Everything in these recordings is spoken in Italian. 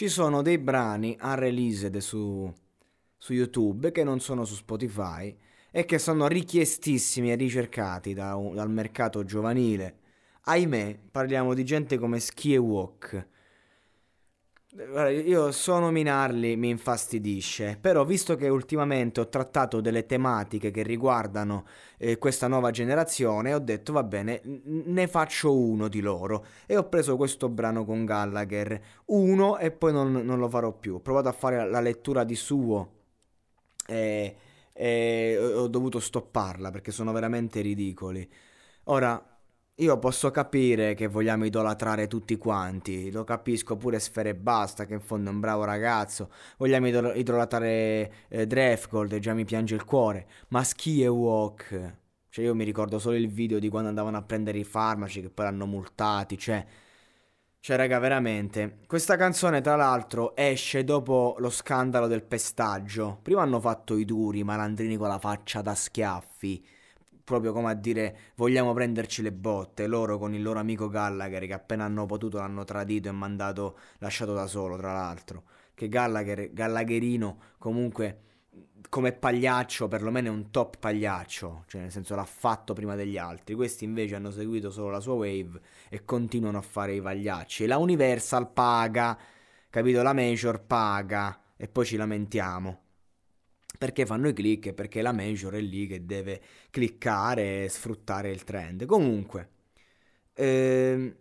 Ci sono dei brani unreleased su, su YouTube che non sono su Spotify e che sono richiestissimi e ricercati da dal mercato giovanile. Ahimè, parliamo di gente come Ski e Walk. Guarda, Io solo nominarli mi infastidisce, però visto che ultimamente ho trattato delle tematiche che riguardano eh, questa nuova generazione, ho detto va bene, ne faccio uno di loro e ho preso questo brano con Gallagher, uno e poi non, non lo farò più. Ho provato a fare la lettura di suo e, e ho dovuto stopparla perché sono veramente ridicoli. Ora, io posso capire che vogliamo idolatrare tutti quanti, lo capisco pure Sfere e Basta, che in fondo è un bravo ragazzo, vogliamo idol- idolatrare eh, Drefgold, già mi piange il cuore, ma Ski e Walk, cioè io mi ricordo solo il video di quando andavano a prendere i farmaci che poi l'hanno multati, cioè... Cioè, raga, veramente, questa canzone tra l'altro esce dopo lo scandalo del pestaggio. Prima hanno fatto i duri, malandrini con la faccia da schiaffi, proprio come a dire vogliamo prenderci le botte. Loro con il loro amico Gallagher che appena hanno potuto l'hanno tradito e mandato, lasciato da solo, tra l'altro. Che Gallagher, Gallagherino comunque come pagliaccio perlomeno è un top pagliaccio, cioè nel senso l'ha fatto prima degli altri. Questi invece hanno seguito solo la sua wave e continuano a fare i pagliacci. La Universal paga, capito? La Major paga e poi ci lamentiamo. Perché fanno i click e perché la Major è lì che deve cliccare e sfruttare il trend. Comunque, ehm,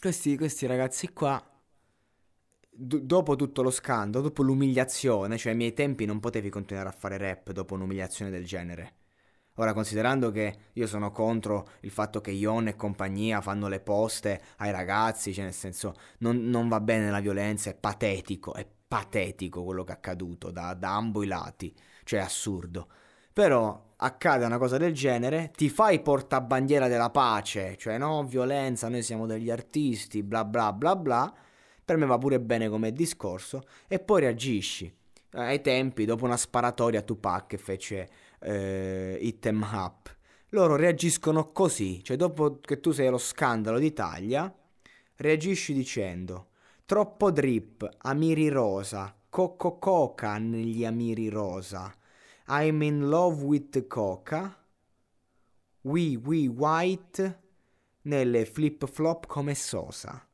questi, questi ragazzi qua, do- dopo tutto lo scandalo, dopo l'umiliazione, cioè ai miei tempi non potevi continuare a fare rap dopo un'umiliazione del genere. Ora, considerando che io sono contro il fatto che Ion e compagnia fanno le poste ai ragazzi, cioè nel senso non, non va bene la violenza, è patetico, è patetico quello che è accaduto da, da ambo i lati, cioè assurdo. Però accade una cosa del genere, ti fai portabandiera della pace, cioè no, violenza, noi siamo degli artisti, bla bla bla bla, per me va pure bene come discorso, e poi reagisci. Ai tempi, dopo una sparatoria, Tupac che fece eh, Hit 'em Up, loro reagiscono così, cioè dopo che tu sei allo scandalo d'Italia, reagisci dicendo troppo drip, Amiri Rosa, Coco Coca negli Amiri Rosa, I'm in love with Coca, We We White nelle flip flop come Sosa.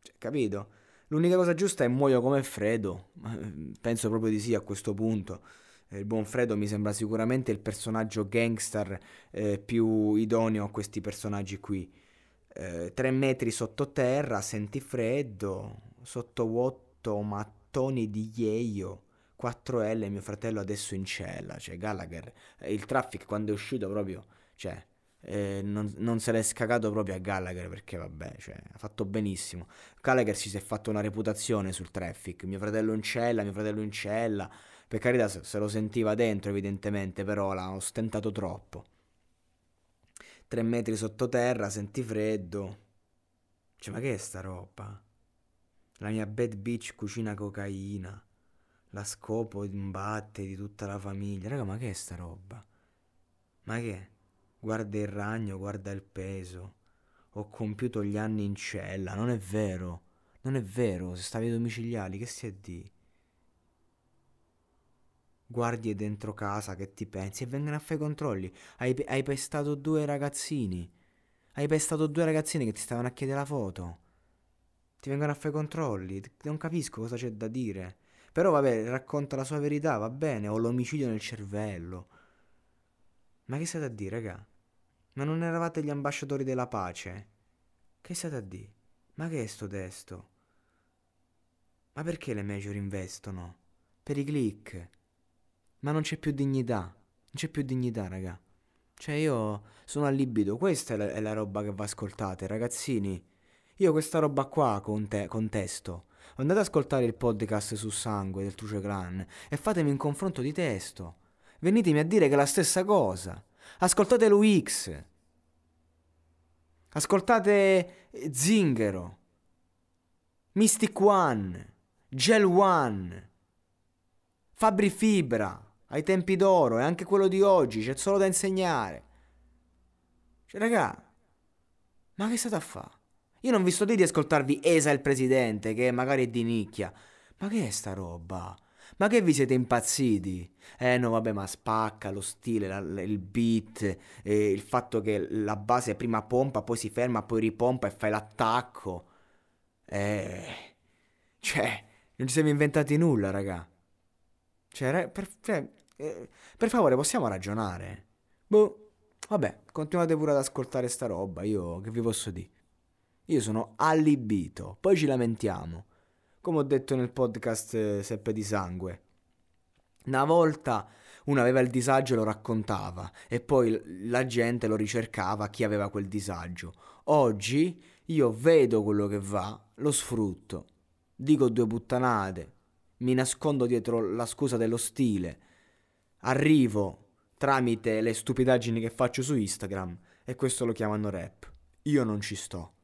Cioè, capito? L'unica cosa giusta è muoio come Fredo. Eh, Penso proprio di sì a questo punto. Il buon Fredo mi sembra sicuramente il personaggio gangster eh, più idoneo a questi personaggi qui. Eh, tre metri sottoterra, senti freddo, sottovuoto mattoni di ghiaio. 4L, mio fratello adesso in cella. Cioè, Gallagher, eh, il traffic quando è uscito proprio, cioè, eh, non, non se l'è scagato proprio a Gallagher perché vabbè, cioè, ha fatto benissimo. Gallagher si è fatto una reputazione sul traffic. Mio fratello in cella, mio fratello in cella. Per carità, se se lo sentiva dentro, evidentemente, però l'ha ostentato troppo. Tre metri sottoterra, senti freddo. Cioè, ma che è sta roba? La mia bad bitch cucina cocaina. La scopo imbatte di tutta la famiglia. Raga, ma che è sta roba? Ma che? è? Guarda il ragno, guarda il peso. Ho compiuto gli anni in cella. Non è vero. Non è vero. Se stavi ai domiciliari, che stai a di? Guardi dentro casa, che ti pensi? E vengono a fare i controlli. Hai, hai pestato due ragazzini. Hai pestato due ragazzini che ti stavano a chiedere la foto. Ti vengono a fare i controlli. Non capisco cosa c'è da dire. Però vabbè, racconta la sua verità, va bene. Ho l'omicidio nel cervello. Ma che state a dire, raga? Ma non eravate gli ambasciatori della pace? Che state a dire? Ma che è sto testo? Ma perché le major investono? Per i click. Ma non c'è più dignità. Non c'è più dignità, raga. Cioè io sono allibito. Questa è la, è la roba che va ascoltata, ragazzini. Io questa roba qua conte- contesto. Andate ad ascoltare il podcast su Sangue del Truce Clan e fatemi un confronto di testo. Venitemi a dire che è la stessa cosa. Ascoltate l'UX. Ascoltate Zingaro. Mystic One. Gel One. Fabri Fibra. Ai tempi d'oro e anche quello di oggi. C'è solo da insegnare. Cioè, raga, ma che state a fare? Io non vi sto di ascoltarvi Esa il presidente, che magari è di nicchia. Ma che è sta roba? Ma che vi siete impazziti? Eh no, vabbè, ma spacca lo stile, la, il beat, eh, il fatto che la base prima pompa, poi si ferma, poi ripompa e fai l'attacco. Eh... Cioè, non ci siamo inventati nulla, raga. Cioè, per, cioè, eh, per favore, possiamo ragionare? Boh, vabbè, continuate pure ad ascoltare sta roba, io che vi posso dire? Io sono allibito, poi ci lamentiamo. Come ho detto nel podcast eh, Seppe di Sangue. Una volta uno aveva il disagio e lo raccontava e poi la gente lo ricercava chi aveva quel disagio. Oggi io vedo quello che va, lo sfrutto, dico due puttanate, mi nascondo dietro la scusa dello stile, arrivo tramite le stupidaggini che faccio su Instagram e questo lo chiamano rap. Io non ci sto.